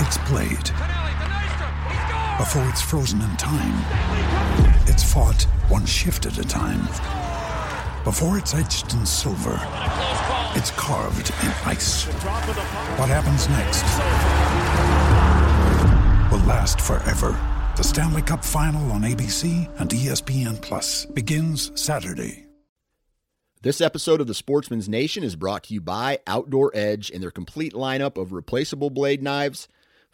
it's played. Before it's frozen in time, it's fought one shift at a time. Before it's etched in silver, it's carved in ice. What happens next will last forever. The Stanley Cup Final on ABC and ESPN Plus begins Saturday. This episode of the Sportsman's Nation is brought to you by Outdoor Edge and their complete lineup of replaceable blade knives,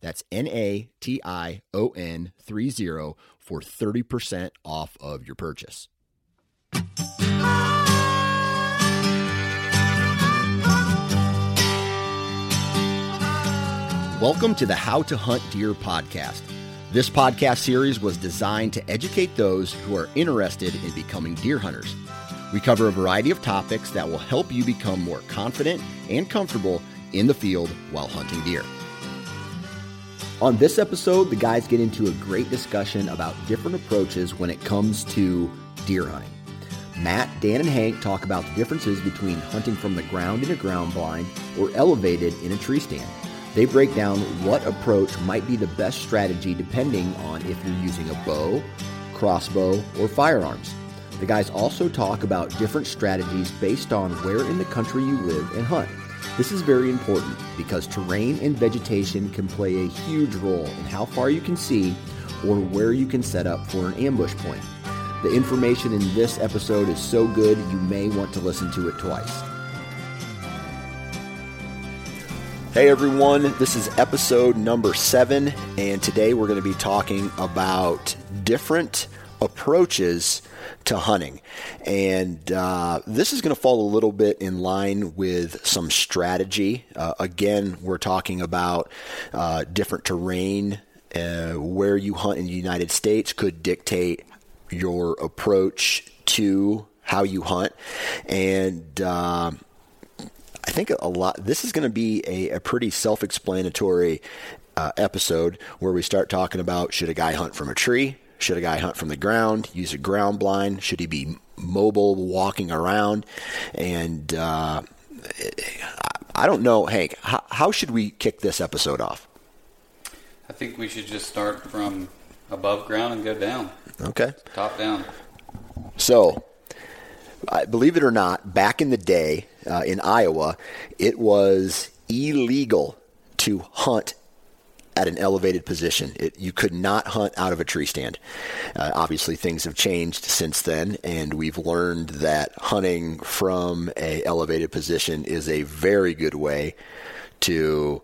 That's N A T I O N 30 for 30% off of your purchase. Welcome to the How to Hunt Deer podcast. This podcast series was designed to educate those who are interested in becoming deer hunters. We cover a variety of topics that will help you become more confident and comfortable in the field while hunting deer. On this episode, the guys get into a great discussion about different approaches when it comes to deer hunting. Matt, Dan, and Hank talk about the differences between hunting from the ground in a ground blind or elevated in a tree stand. They break down what approach might be the best strategy depending on if you're using a bow, crossbow, or firearms. The guys also talk about different strategies based on where in the country you live and hunt. This is very important because terrain and vegetation can play a huge role in how far you can see or where you can set up for an ambush point. The information in this episode is so good you may want to listen to it twice. Hey everyone, this is episode number seven, and today we're going to be talking about different approaches to hunting. And uh, this is going to fall a little bit in line with some strategy. Uh, again, we're talking about uh, different terrain. Uh, where you hunt in the United States could dictate your approach to how you hunt. And uh, I think a lot. This is going to be a, a pretty self-explanatory uh, episode where we start talking about should a guy hunt from a tree, should a guy hunt from the ground, use a ground blind, should he be mobile, walking around, and uh, I don't know, Hank. How, how should we kick this episode off? I think we should just start from above ground and go down. Okay. Top down. So, believe it or not, back in the day uh, in Iowa, it was illegal to hunt at an elevated position. It, you could not hunt out of a tree stand. Uh, obviously, things have changed since then, and we've learned that hunting from a elevated position is a very good way to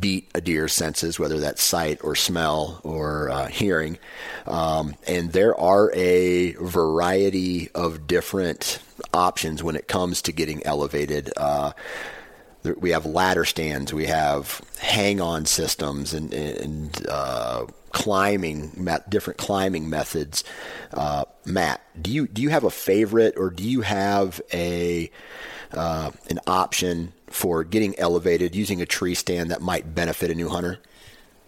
beat a deer's senses, whether that's sight or smell or uh, hearing. Um, and there are a variety of different options when it comes to getting elevated. Uh, we have ladder stands, we have hang-on systems, and, and uh, climbing, different climbing methods. Uh, Matt, do you do you have a favorite, or do you have a uh, an option for getting elevated using a tree stand that might benefit a new hunter?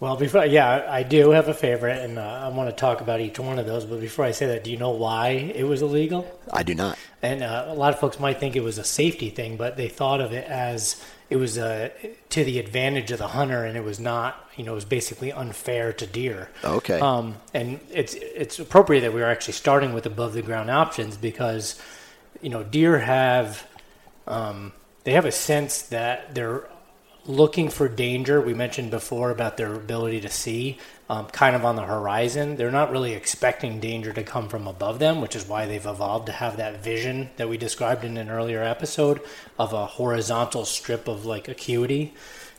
Well, before yeah, I do have a favorite, and uh, I want to talk about each one of those. But before I say that, do you know why it was illegal? I do not. And uh, a lot of folks might think it was a safety thing, but they thought of it as it was uh, to the advantage of the hunter, and it was not. You know, it was basically unfair to deer. Okay. Um, and it's it's appropriate that we are actually starting with above the ground options because, you know, deer have um, they have a sense that they're looking for danger. We mentioned before about their ability to see um, kind of on the horizon. They're not really expecting danger to come from above them, which is why they've evolved to have that vision that we described in an earlier episode of a horizontal strip of like acuity.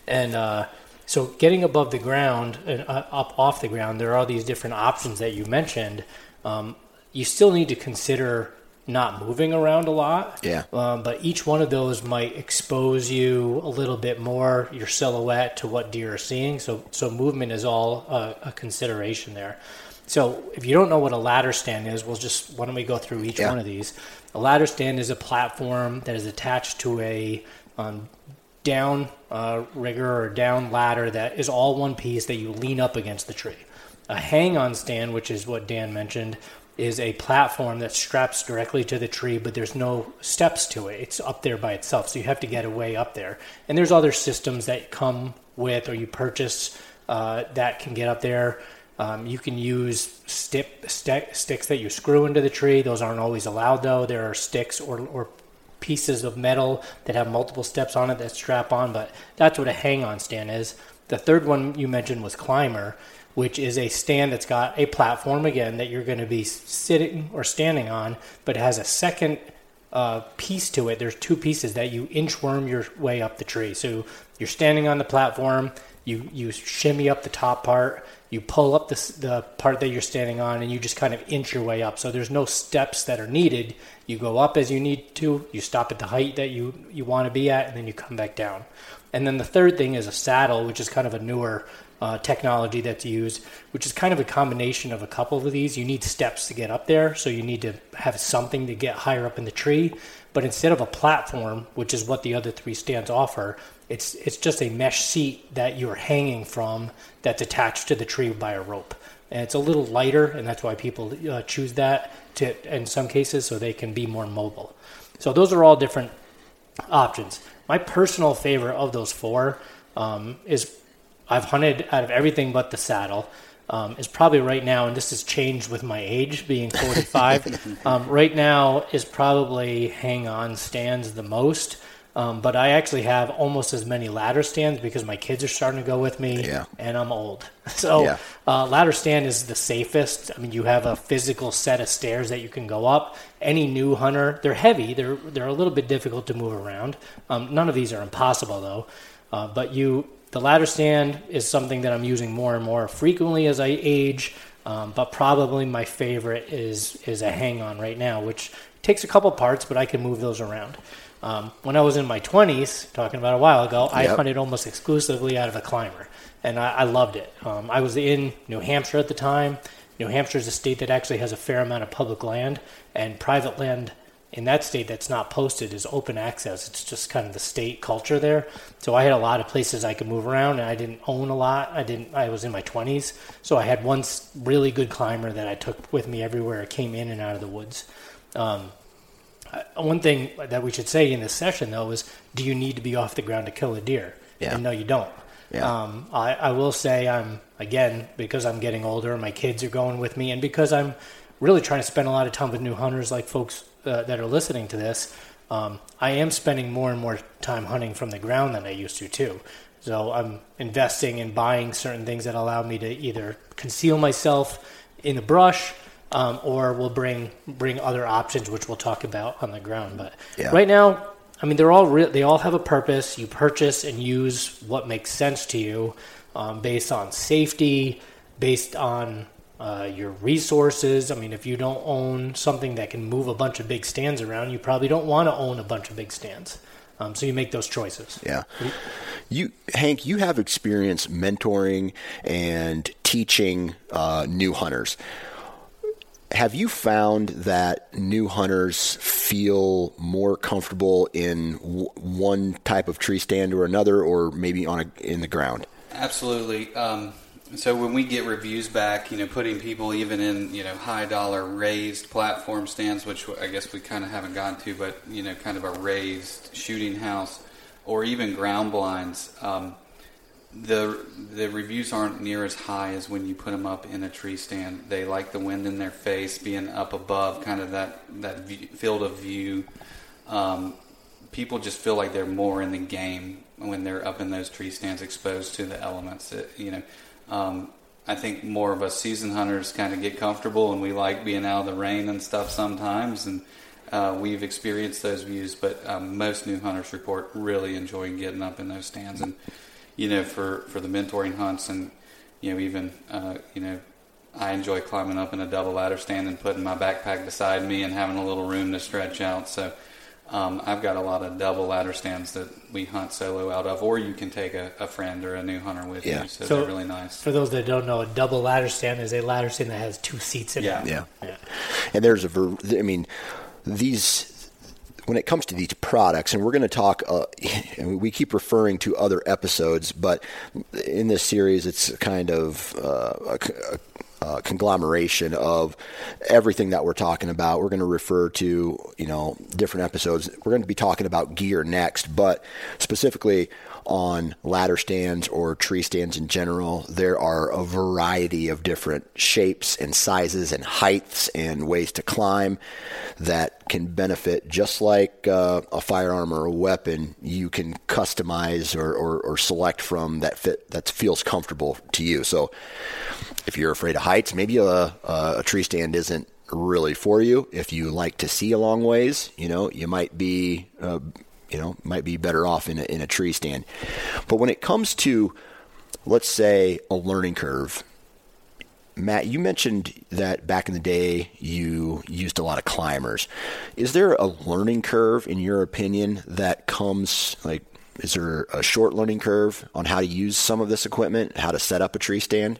And uh, so getting above the ground and uh, up off the ground, there are these different options that you mentioned. Um, you still need to consider not moving around a lot. Yeah. Um, but each one of those might expose you a little bit more, your silhouette to what deer are seeing. So, so movement is all a, a consideration there. So, if you don't know what a ladder stand is, we'll just why don't we go through each Yeah. one of these? A ladder stand is a platform that is attached to a um, down uh, rigger or down ladder that is all one piece that you lean up against the tree. A hang on stand, which is what Dan mentioned, is a platform that straps directly to the tree, but there's no steps to it. It's up there by itself, so you have to get away up there. And there's other systems that come with or you purchase uh, that can get up there. Um, you can use stick, sticks that you screw into the tree. Those aren't always allowed, though. There are sticks or, or pieces of metal that have multiple steps on it that strap on, but that's what a hang on stand is. The third one you mentioned was Climber, which is a stand that's got a platform again that you're going to be sitting or standing on, but it has a second uh, piece to it. There's two pieces that you inchworm your way up the tree. So you're standing on the platform, you, you shimmy up the top part, you pull up the, the part that you're standing on, and you just kind of inch your way up. So there's no steps that are needed. You go up as you need to, you stop at the height that you, you want to be at, and then you come back down. And then the third thing is a saddle, which is kind of a newer uh, technology that's used, which is kind of a combination of a couple of these. You need steps to get up there, so you need to have something to get higher up in the tree. But instead of a platform, which is what the other three stands offer, it's it's just a mesh seat that you're hanging from that's attached to the tree by a rope. And it's a little lighter, and that's why people uh, choose that to, in some cases, so they can be more mobile. So those are all different options. My personal favorite of those four um, is I've hunted out of everything but the saddle. Um, is probably right now, and this has changed with my age, being 45. um, right now is probably hang on stands the most. Um, but I actually have almost as many ladder stands because my kids are starting to go with me, Yeah. and I'm old. So Yeah. uh, ladder stand is the safest. I mean, you have a physical set of stairs that you can go up. Any new hunter, they're heavy. They're they're a little bit difficult to move around. Um, none of these are impossible though. Uh, but you, the ladder stand is something that I'm using more and more frequently as I age. Um, but probably my favorite is is a hang on right now, which takes a couple parts, but I can move those around. Um, when I was in my 20s, talking about a while ago, I hunted almost exclusively out of a climber, and I, I loved it. Um, I was in New Hampshire at the time. New Hampshire is a state that actually has a fair amount of public land, and private land in that state that's not posted is open access. It's just kind of the state culture there. So I had a lot of places I could move around, and I didn't own a lot. I didn't. I was in my 20s, so I had one really good climber that I took with me everywhere I came in and out of the woods. Um, one thing that we should say in this session, though, is do you need to be off the ground to kill a deer? Yeah. And no, you don't. Yeah. Um, I, I will say I'm, again, because I'm getting older, and my kids are going with me, and because I'm really trying to spend a lot of time with new hunters like folks uh, that are listening to this, um, I am spending more and more time hunting from the ground than I used to, too. So I'm investing in buying certain things that allow me to either conceal myself in the brush um, or will bring bring other options, which we'll talk about on the ground. But Yeah. right now, I mean, they're all re- they all have a purpose. You purchase and use what makes sense to you, um, based on safety, based on uh, your resources. I mean, if you don't own something that can move a bunch of big stands around, you probably don't want to own a bunch of big stands. Um, so you make those choices. Yeah. You, Hank, you have experience mentoring and teaching uh, new hunters. Have you found that new hunters feel more comfortable in w- one type of tree stand or another, or maybe on a, in the ground? Absolutely. Um, So when we get reviews back, you know, putting people even in, you know, high dollar raised platform stands, which I guess we kind of haven't gotten to, but you know, kind of a raised shooting house, or even ground blinds. Um, the the reviews aren't near as high as when you put them up in a tree stand. They like the wind in their face, being up above, kind of that that view, field of view. Um, people just feel like they're more in the game when they're up in those tree stands, exposed to the elements. It, you know, um, I think more of us season hunters kind of get comfortable and we like being out of the rain and stuff sometimes. And uh, we've experienced those views, but um, most new hunters report really enjoying getting up in those stands. And, you know, for, for the mentoring hunts and, you know, even, uh, you know, I enjoy climbing up in a double ladder stand and putting my backpack beside me and having a little room to stretch out. So, um, I've got a lot of double ladder stands that we hunt solo out of, or you can take a, a friend or a new hunter with yeah. you. So, so, they're really nice. For those that don't know, a double ladder stand is a ladder stand that has two seats in yeah. it. Yeah. Yeah. And there's a, I mean, these, when it comes to these products, and we're going to talk, uh, we keep referring to other episodes, but in this series, it's kind of uh, a, a uh, conglomeration of everything that we're talking about. We're going to refer to, you know, different episodes. We're going to be talking about gear next, but specifically on ladder stands or tree stands in general, there are a variety of different shapes and sizes and heights and ways to climb that can benefit. Just like uh, a firearm or a weapon you can customize or, or, or select from that fit that feels comfortable to you. So if you're afraid of heights maybe a, a tree stand isn't really for you. If you like to see a long ways you know you might be uh, you know, might be better off in a, in a tree stand. But when it comes to, let's say, a learning curve, Matt, you mentioned that back in the day you used a lot of climbers. Is there a learning curve, in your opinion, that comes like? Is there a short learning curve on how to use some of this equipment, how to set up a tree stand?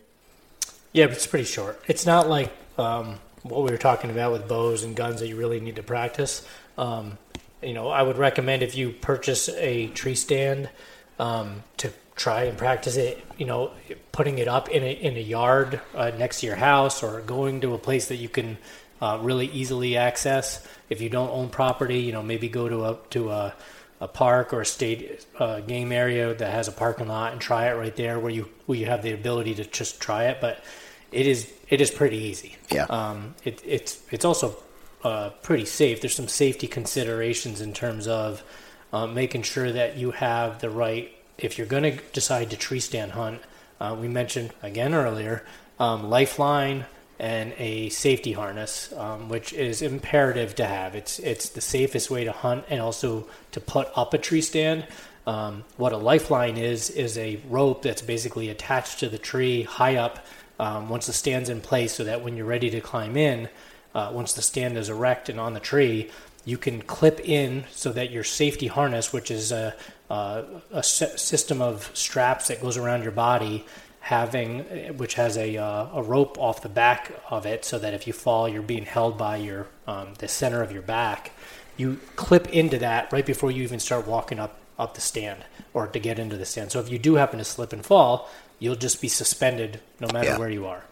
Yeah, it's pretty short. It's not like um, what we were talking about with bows and guns that you really need to practice. Um, you know, I would recommend if you purchase a tree stand um, to try and practice it. You know, putting it up in a in a yard uh, next to your house, or going to a place that you can uh, really easily access. If you don't own property, you know, maybe go to a to a a park or a state uh, game area that has a parking lot and try it right there where you where you have the ability to just try it. But it is it is pretty easy. Yeah. Um, it, it's it's also uh, pretty safe. There's some safety considerations in terms of uh, making sure that you have the right. If you're going to decide to tree stand hunt, uh, we mentioned again earlier, um, lifeline and a safety harness, um, which is imperative to have. It's it's the safest way to hunt and also to put up a tree stand. Um, what a lifeline is is a rope that's basically attached to the tree high up um, once the stand's in place, so that when you're ready to climb in, uh, once the stand is erect and on the tree, you can clip in so that your safety harness, which is a, a, a system of straps that goes around your body, having which has a, uh, a rope off the back of it, so that if you fall, you're being held by your um, the center of your back. You clip into that right before you even start walking up up the stand or to get into the stand. So if you do happen to slip and fall, you'll just be suspended no matter yeah. where you are.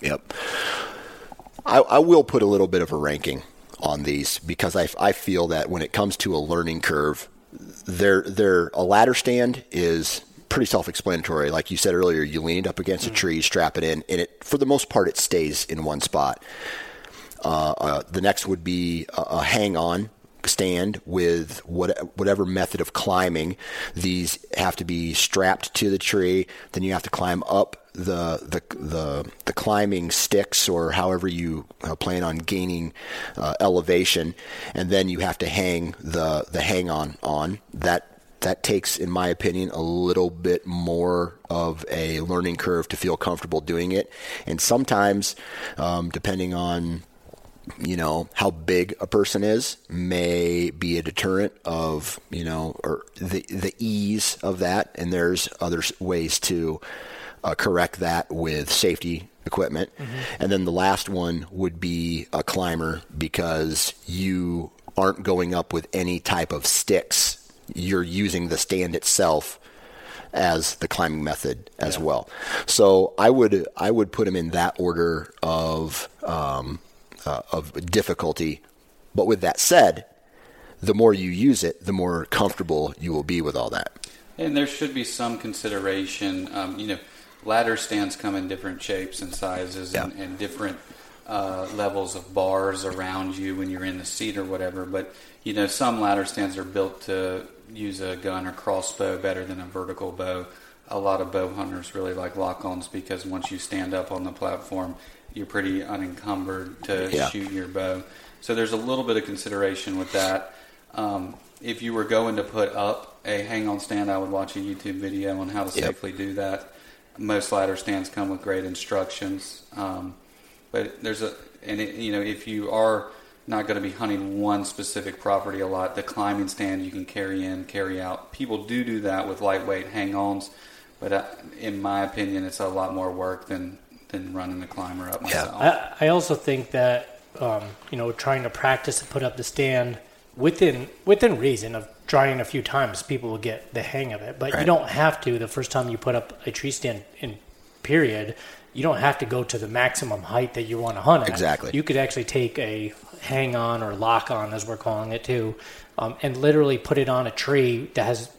Yep. I, I will put a little bit of a ranking on these because I, I feel that when it comes to a learning curve, there there a ladder stand is pretty self-explanatory. Like you said earlier, you lean it up against mm-hmm. a tree, strap it in, and it for the most part it stays in one spot. Uh, uh, the next would be a, a hang-on stand with what, whatever method of climbing. These have to be strapped to the tree. Then you have to climb up the the the, the climbing sticks or however you uh, plan on gaining uh, elevation, and then you have to hang the the hang on on that. That takes, in my opinion, a little bit more of a learning curve to feel comfortable doing it. And sometimes, um, depending on you know how big a person is may be a deterrent of you know or the the ease of that and there's other ways to uh, correct that with safety equipment. Mm-hmm. And then the last one would be a climber because you aren't going up with any type of sticks. You're using the stand itself as the climbing method as yeah. well. So I would I would put them in that order of um, uh, of difficulty. But with that said, the more you use it, the more comfortable you will be with all that. And there should be some consideration. Um, you know, ladder stands come in different shapes and sizes yeah. and, and, different uh, levels of bars around you when you're in the seat or whatever. But you know, some ladder stands are built to use a gun or crossbow better than a vertical bow. A lot of bow hunters really like lock-ons because once you stand up on the platform, you're pretty unencumbered to yeah. shoot your bow. So there's a little bit of consideration with that. Um, if you were going to put up a hang-on stand, I would watch a YouTube video on how to yep. safely do that. Most ladder stands come with great instructions, um, but there's a and it, you know if you are not going to be hunting one specific property a lot. The climbing stand you can carry in, carry out. People do do that with lightweight hang-ons, but uh, in my opinion, it's a lot more work than than running the climber up myself. Yeah. I, I also think that um, you know trying to practice and put up the stand within within reason of trying a few times, people will get the hang of it. But right. you don't have to the first time you put up a tree stand in period you don't have to go to the maximum height that you want to hunt at. Exactly. You could actually take a hang on or lock on, as we're calling it too, um, and literally put it on a tree that has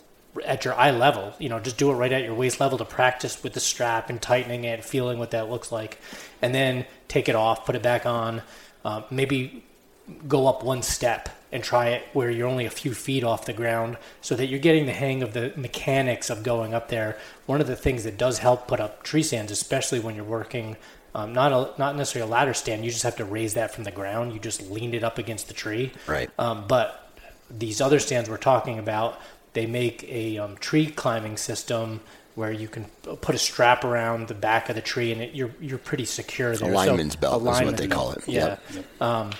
at your eye level. You know, just do it right at your waist level to practice with the strap and tightening it, feeling what that looks like, and then take it off, put it back on. Uh, maybe go up one step and try it where you're only a few feet off the ground so that you're getting the hang of the mechanics of going up there. One of the things that does help put up tree stands, especially when you're working um, not a, not necessarily a ladder stand, you just have to raise that from the ground. You just leaned it up against the tree. Right. Um, but these other stands we're talking about, they make a um, tree climbing system where you can put a strap around the back of the tree and it, you're you're pretty secure there. A lineman's so, belt is what they belt. call it. Yeah. Yep. Um,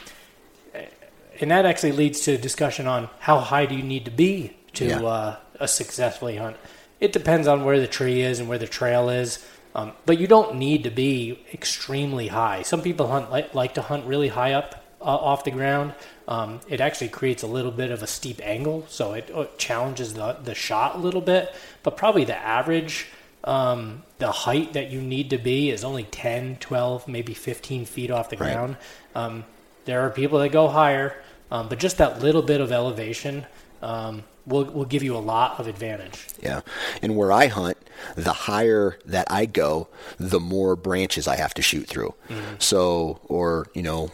and that actually leads to a discussion on how high do you need to be to yeah. uh, a successfully hunt. It depends on where the tree is and where the trail is, um, but you don't need to be extremely high. Some people hunt like, like to hunt really high up uh, off the ground. Um, it actually creates a little bit of a steep angle, so it, it, uh, challenges the the shot a little bit. But probably the average. Um, the height that you need to be is only 10, 12, maybe 15 feet off the right. ground. Um, there are people that go higher. Um, but just that little bit of elevation um, will will give you a lot of advantage. Yeah, and where I hunt, the higher that I go, the more branches I have to shoot through. Mm-hmm. So, or you know,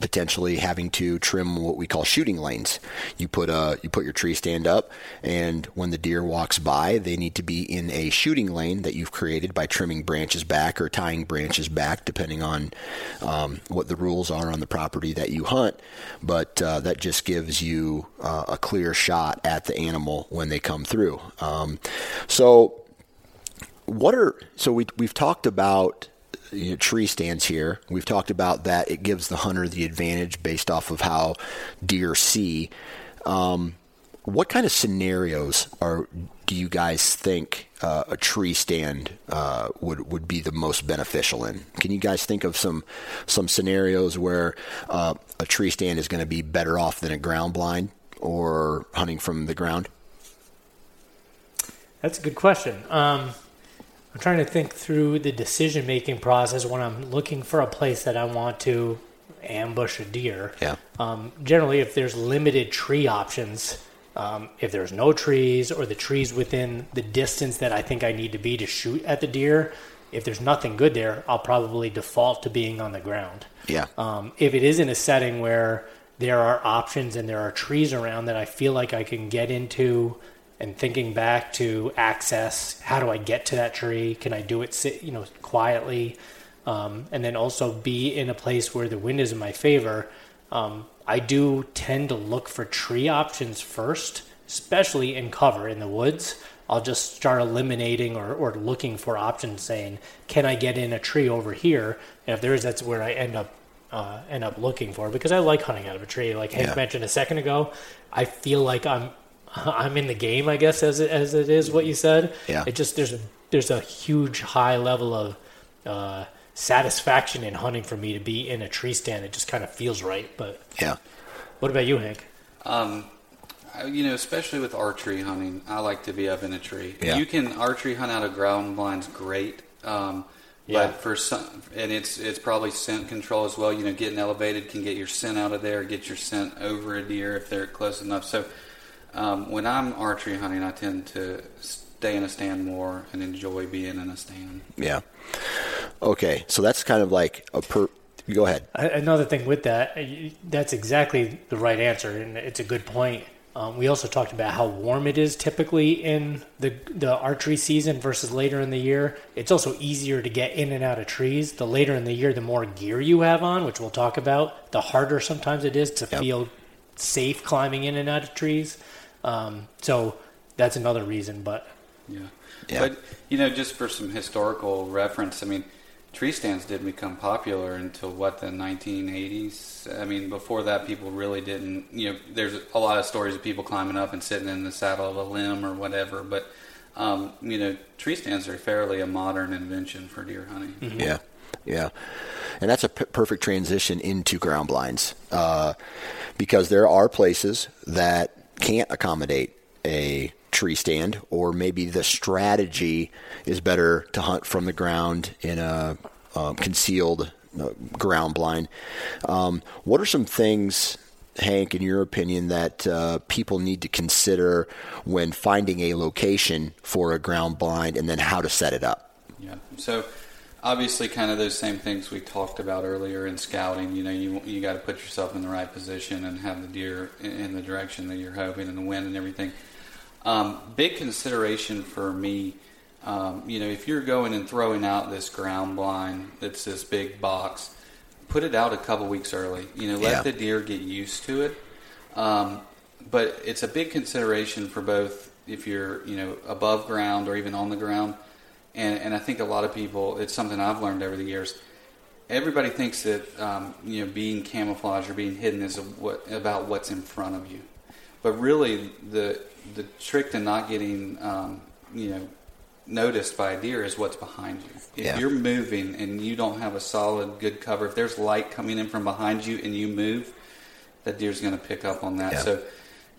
potentially having to trim what we call shooting lanes. You put a you put your tree stand up, and when the deer walks by, they need to be in a shooting lane that you've created by trimming branches back or tying branches back, depending on um, what the rules are on the property that you hunt. But uh, that just gives you uh, a clear shot at the animal when they come through. Um, so, what are so we we've talked about you know, tree stands here. We've talked about that. It gives the hunter the advantage based off of how deer see. Um, what kind of scenarios are do you guys think uh, a tree stand uh, would would be the most beneficial in? Can you guys think of some some scenarios where uh, a tree stand is going to be better off than a ground blind or hunting from the ground? That's a good question. Um, I'm trying to think through the decision making process when I'm looking for a place that I want to ambush a deer. Yeah. Um, generally, if there's limited tree options, um, if there's no trees or the trees within the distance that I think I need to be to shoot at the deer, if there's nothing good there, I'll probably default to being on the ground. Yeah. Um, if it is in a setting where there are options and there are trees around that I feel like I can get into and thinking back to access how do i get to that tree? Can i do it sit you know quietly? Um, and then also be in a place where the wind is in my favor. Um, i do tend to look for tree options first especially in cover in the woods. I'll just start eliminating or, or looking for options saying can i get in a tree over here? And if there is that's where i end up uh, end up looking for because I like hunting out of a tree. Like Hank yeah. mentioned a second ago, I feel like I'm I'm in the game, I guess, as it, as it is what you said. Yeah. It just there's a there's a huge high level of uh, satisfaction in hunting for me to be in a tree stand. It just kind of feels right. But yeah. What about you, Hank? Um, I- you know, especially with archery hunting, I like to be up in a tree. Yeah. You can archery hunt out of ground blinds, great. Um, Yeah. But for some, and it's it's probably scent control as well. You know, getting elevated can get your scent out of there, get your scent over a deer if they're close enough. So um, when I'm archery hunting, I tend to stay in a stand more and enjoy being in a stand. Yeah. Okay, so that's kind of like a per. Go ahead. Another thing with that, uh, you- that's exactly the right answer, and it's a good point. Um, we also talked about how warm it is typically in the the archery season versus later in the year. It's also easier to get in and out of trees. The later in the year, the more gear you have on, which we'll talk about, the harder sometimes it is to Yep. feel safe climbing in and out of trees. Um, so that's another reason. But Yeah. Yeah. But, you know, just for some historical reference, I mean, tree stands didn't become popular until what, the 1980s? I mean, before that, people really didn't, you know, there's a lot of stories of people climbing up and sitting in the saddle of a limb or whatever, but, um, you know, tree stands are fairly a modern invention for deer hunting. Yeah, yeah, and that's a p- perfect transition into ground blinds uh, because there are places that can't accommodate a tree stand, or maybe the strategy is better to hunt from the ground in a um, concealed uh, ground blind. Um, what are some things? Hank, in your opinion, that uh, people need to consider when finding a location for a ground blind and then how to set it up? Yeah. So obviously, kind of those same things we talked about earlier in scouting. You know, you you got to put yourself in the right position and have the deer in, the direction that you're hoping and the wind and everything. Um, big consideration for me. Um, you know, if you're going and throwing out this ground blind that's this big box, put it out a couple weeks early. You know, let Yeah. the deer get used to it. Um, but it's a big consideration for both if you're you know above ground or even on the ground. And, and I think a lot of people, it's something I've learned over the years. Everybody thinks that um, you know being camouflaged or being hidden is a, what, about what's in front of you, but really the the trick to not getting um, you know noticed by a deer is what's behind you. If Yeah. you're moving and you don't have a solid good cover, if there's light coming in from behind you and you move, that deer's going to pick up on that. Yeah. So,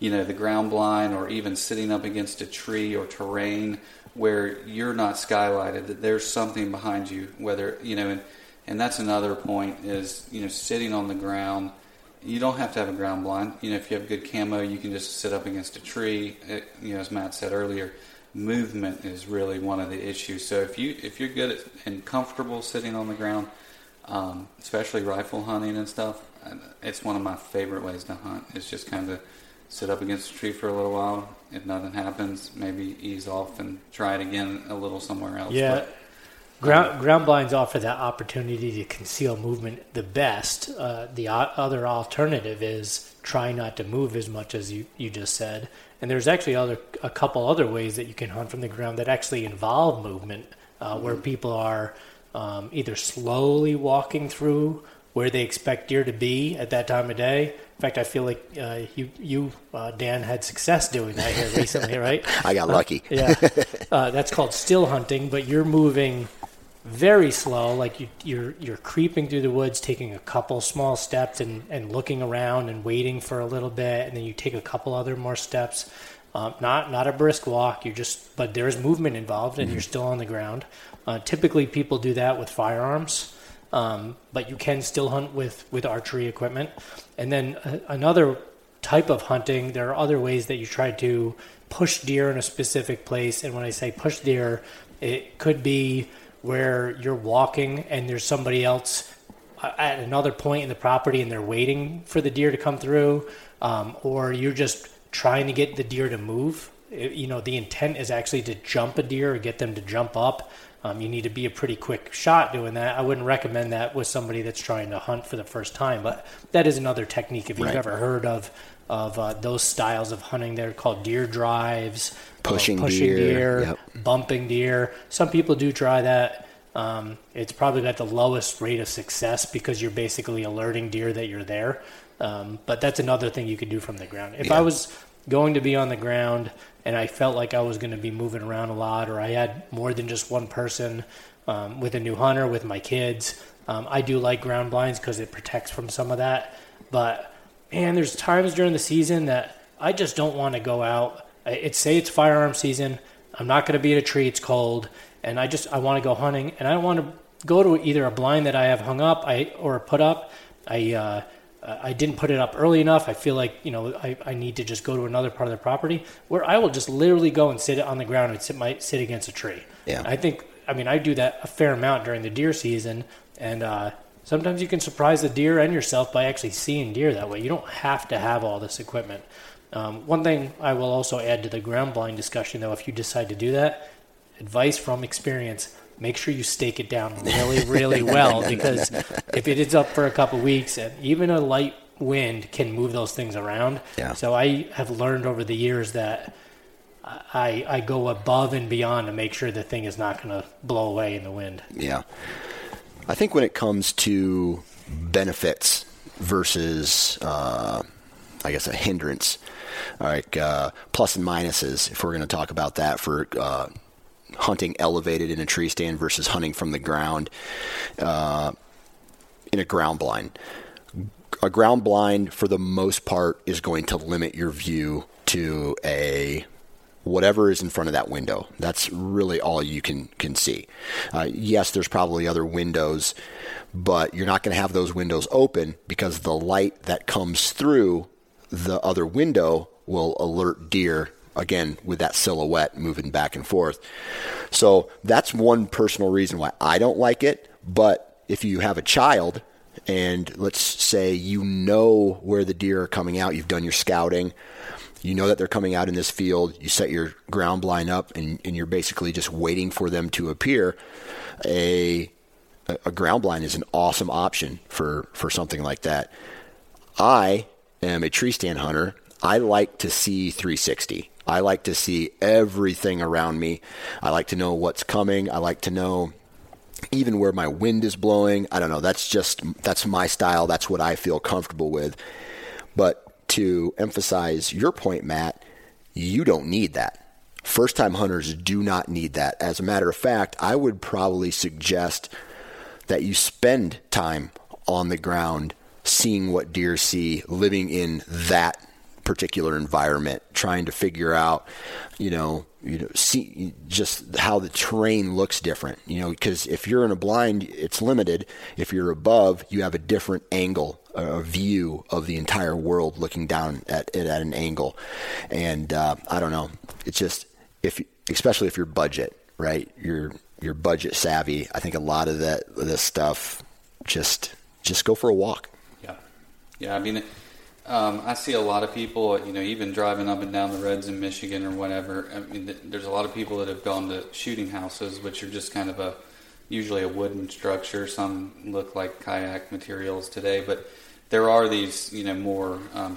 you know, the ground blind or even sitting up against a tree or terrain where you're not skylighted, that there's something behind you, whether, you know, and, and that's another point is, you know, sitting on the ground. You don't have to have a ground blind. You know, if you have good camo, you can just sit up against a tree. It, you know, as Matt said earlier, movement is really one of the issues. So if you if you're good at, and comfortable sitting on the ground, um, especially rifle hunting and stuff, it's one of my favorite ways to hunt. It's just kind of sit up against a tree for a little while. If nothing happens, maybe ease off and try it again a little somewhere else. Yeah. But, Ground, ground blinds offer that opportunity to conceal movement the best. Uh, the o- other alternative is try not to move as much as you, you just said. And there's actually other a couple other ways that you can hunt from the ground that actually involve movement, uh, where people are um, either slowly walking through where they expect deer to be at that time of day. In fact, I feel like uh, you, you uh, Dan, had success doing that here recently, right? I got lucky. Yeah, uh, that's called still hunting. But you're moving very slow, like you, you're you're creeping through the woods, taking a couple small steps and, and looking around and waiting for a little bit, and then you take a couple other more steps. Um, not not a brisk walk. You just but there is movement involved, and you're still on the ground. Uh, typically, people do that with firearms, um, but you can still hunt with with archery equipment. And then uh, another type of hunting, there are other ways that you try to push deer in a specific place. And when I say push deer, it could be where you're walking and there's somebody else uh, at another point in the property and they're waiting for the deer to come through, um, or you're just trying to get the deer to move. It- you know, the intent is actually to jump a deer or get them to jump up. Um, you need to be a pretty quick shot doing that. I wouldn't recommend that with somebody that's trying to hunt for the first time, but that is another technique if you've Right. ever heard of of uh, those styles of hunting. They're called deer drives, uh, Pushing pushing deer, deer, yep. bumping deer. Some people do try that. Um, it's probably got the lowest rate of success because you're basically alerting deer that you're there. Um, but that's another thing you could do from the ground. If Yeah. I was going to be on the ground and I felt like I was going to be moving around a lot, or I had more than just one person um, with a new hunter, with my kids, um, I do like ground blinds because it protects from some of that. But man, there's times during the season that I just don't want to go out. It's say it's firearm season. I'm not going to be at a tree. It's cold, and I just I want to go hunting, and I don't want to go to either a blind that I have hung up, I or put up. I uh, I didn't put it up early enough. I feel like you know I, I need to just go to another part of the property where I will just literally go and sit on the ground and sit my sit against a tree. Yeah. I think I mean I do that a fair amount during the deer season, and uh, sometimes you can surprise the deer and yourself by actually seeing deer that way. You don't have to have all this equipment. Um, one thing I will also add to the ground blind discussion, though, if you decide to do that, advice from experience: make sure you stake it down really, really well because if it is up for a couple weeks, and even a light wind can move those things around. Yeah. So I have learned over the years that I I go above and beyond to make sure the thing is not going to blow away in the wind. Yeah. I think when it comes to benefits versus, uh, I guess, a hindrance, like uh, plus and minuses, if we're going to talk about that for uh, hunting elevated in a tree stand versus hunting from the ground uh, in a ground blind. A ground blind, for the most part, is going to limit your view to a whatever is in front of that window. That's really all you can can see. Uh, yes, there's probably other windows, but you're not going to have those windows open because the light that comes through the other window will alert deer again with that silhouette moving back and forth. So that's one personal reason why I don't like it. But if you have a child and let's say you know where the deer are coming out, you've done your scouting, you know that they're coming out in this field, you set your ground blind up and, and you're basically just waiting for them to appear, a a ground blind is an awesome option for, for something like that. I am a tree stand hunter. I like to see 360. I like to see everything around me. I like to know what's coming. I like to know even where my wind is blowing. I don't know. That's just that's my style. That's what I feel comfortable with. But to emphasize your point, Matt, you don't need that. First time hunters do not need that. As a matter of fact, I would probably suggest that you spend time on the ground seeing what deer see, living in that particular environment, trying to figure out, you know, you know, see just how the terrain looks different. You know, because if you're in a blind, it's limited. If you're above, you have a different angle, a view of the entire world, looking down at it at an angle. And uh, I don't know, it's just if, especially if you're budget, right? You're you're budget savvy. I think a lot of that this stuff just just go for a walk. Yeah, yeah. I mean, um, I see a lot of people, you know, even driving up and down the roads in Michigan or whatever. I mean, th- there's a lot of people that have gone to shooting houses, which are just kind of a usually a wooden structure. Some look like kayak materials today, but there are these, you know, more um,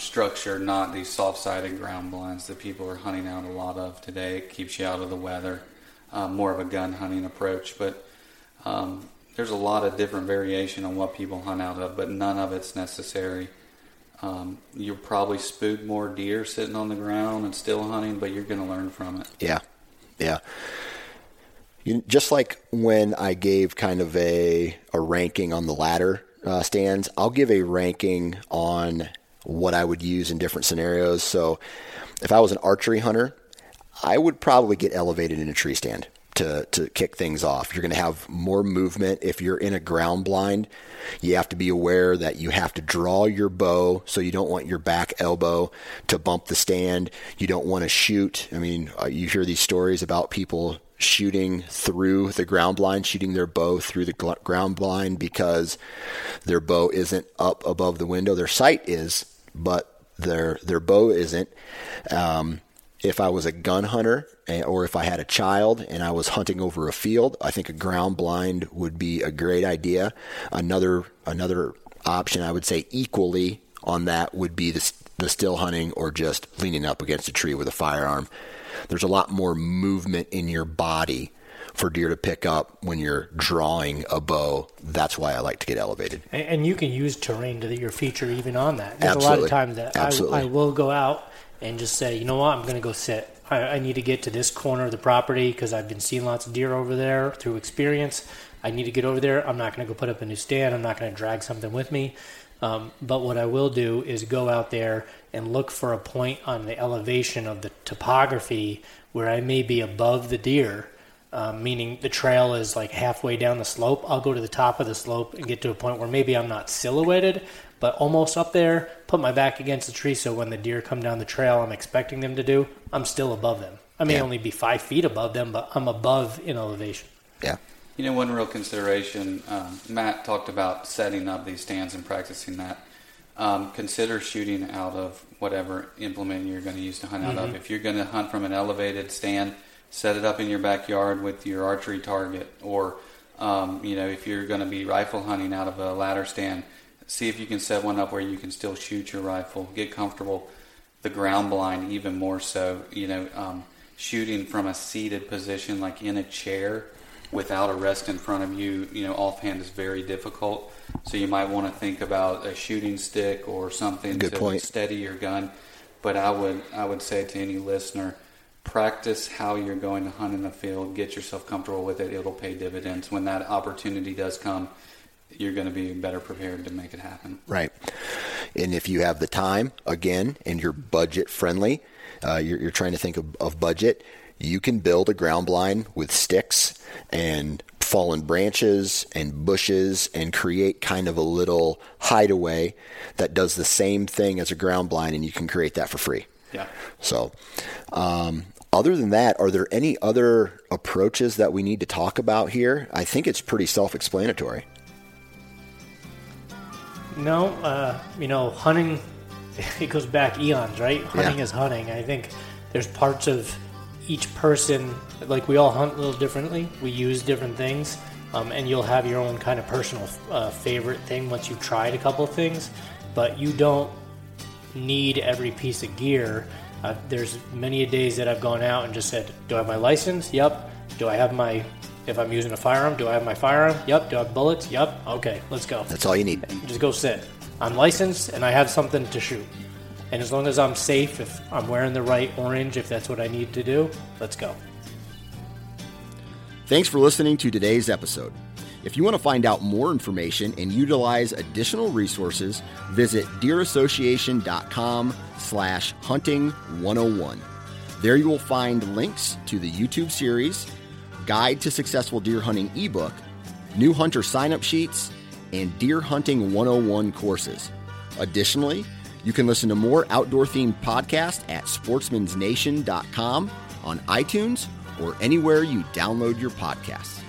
not these soft-sided ground blinds that people are hunting out a lot of today. It keeps you out of the weather um, more of a gun hunting approach. But um, there's a lot of different variation on what people hunt out of, but none of it's necessary. Um, you'll probably spook more deer sitting on the ground and still hunting, but you're going to learn from it. Yeah, yeah. You, just like when I gave kind of a a ranking on the ladder uh, stands, I'll give a ranking on what I would use in different scenarios. So, if I was an archery hunter, I would probably get elevated in a tree stand to, to kick things off. You're going to have more movement. If you're in a ground blind, you have to be aware that you have to draw your bow, so you don't want your back elbow to bump the stand. You don't want to shoot. I mean, uh, you hear these stories about people shooting through the ground blind, shooting their bow through the ground blind because their bow isn't up above the window. Their sight is, but their their bow isn't. Um, if I was a gun hunter eh, or if I had a child and I was hunting over a field, I think a ground blind would be a great idea. Another another option I would say equally on that would be the, the still hunting or just leaning up against a tree with a firearm. There's a lot more movement in your body for deer to pick up when you're drawing a bow. That's why I like to get elevated. And, and you can use terrain to your feature even on that. There's Absolutely. a lot of times that I, I, will go out and just say, you know what, I'm going to go sit. I, I, need to get to this corner of the property because I've been seeing lots of deer over there through experience. I need to get over there. I'm not going to go put up a new stand. I'm not going to drag something with me. Um, but what I will do is go out there and look for a point on the elevation of the topography where I may be above the deer, um, meaning the trail is like halfway down the slope. I'll go to the top of the slope and get to a point where maybe I'm not silhouetted, but almost up there, put my back against the tree so when the deer come down the trail I'm expecting them to do, I'm still above them. I may Yeah. only be five feet above them, but I'm above in elevation. Yeah. You know, one real consideration, um, Matt talked about setting up these stands and practicing that. Um, consider shooting out of whatever implement you're going to use to hunt out of. If you're going to hunt from an elevated stand, set it up in your backyard with your archery target. Or, um, you know, if you're going to be rifle hunting out of a ladder stand, see if you can set one up where you can still shoot your rifle. Get comfortable. The ground blind, even more so. You know, um, shooting from a seated position, like in a chair, without a rest in front of you, you know, offhand is very difficult. So you might want to think about a shooting stick or something Good to point. steady your gun. But I would I would say to any listener, practice how you're going to hunt in the field. Get yourself comfortable with it. It'll pay dividends when that opportunity does come. You're going to be better prepared to make it happen. Right. And if you have the time, again, and you're budget friendly, uh, you're, you're trying to think of, of budget, you can build a ground blind with sticks and fallen branches and bushes and create kind of a little hideaway that does the same thing as a ground blind, and you can create that for free. Yeah. So, um, other than that, are there any other approaches that we need to talk about here? I think it's pretty self explanatory. No, uh, you know, hunting, it goes back eons, right? Hunting Yeah. is hunting. I think there's parts of each person, like we all hunt a little differently. We use different things, um, and you'll have your own kind of personal uh, favorite thing once you've tried a couple of things, but you don't need every piece of gear. Uh, there's many a days that I've gone out and just said, "Do I have my license? Yep. Do I have my if I'm using a firearm? Do I have my firearm? Yep. Do I have bullets? Yep. Okay, let's go." That's all you need. just go sit. I'm licensed and I have something to shoot. And as long as I'm safe, if I'm wearing the right orange, if that's what I need to do, let's go. Thanks for listening to today's episode. If you want to find out more information and utilize additional resources, visit deerassociation.com slash hunting 101. There you will find links to the YouTube series, Guide to Successful Deer Hunting ebook, new hunter sign-up sheets, and Deer Hunting 101 courses. Additionally, you can listen to more outdoor-themed podcasts at sportsmansnation.com, on iTunes, or anywhere you download your podcasts.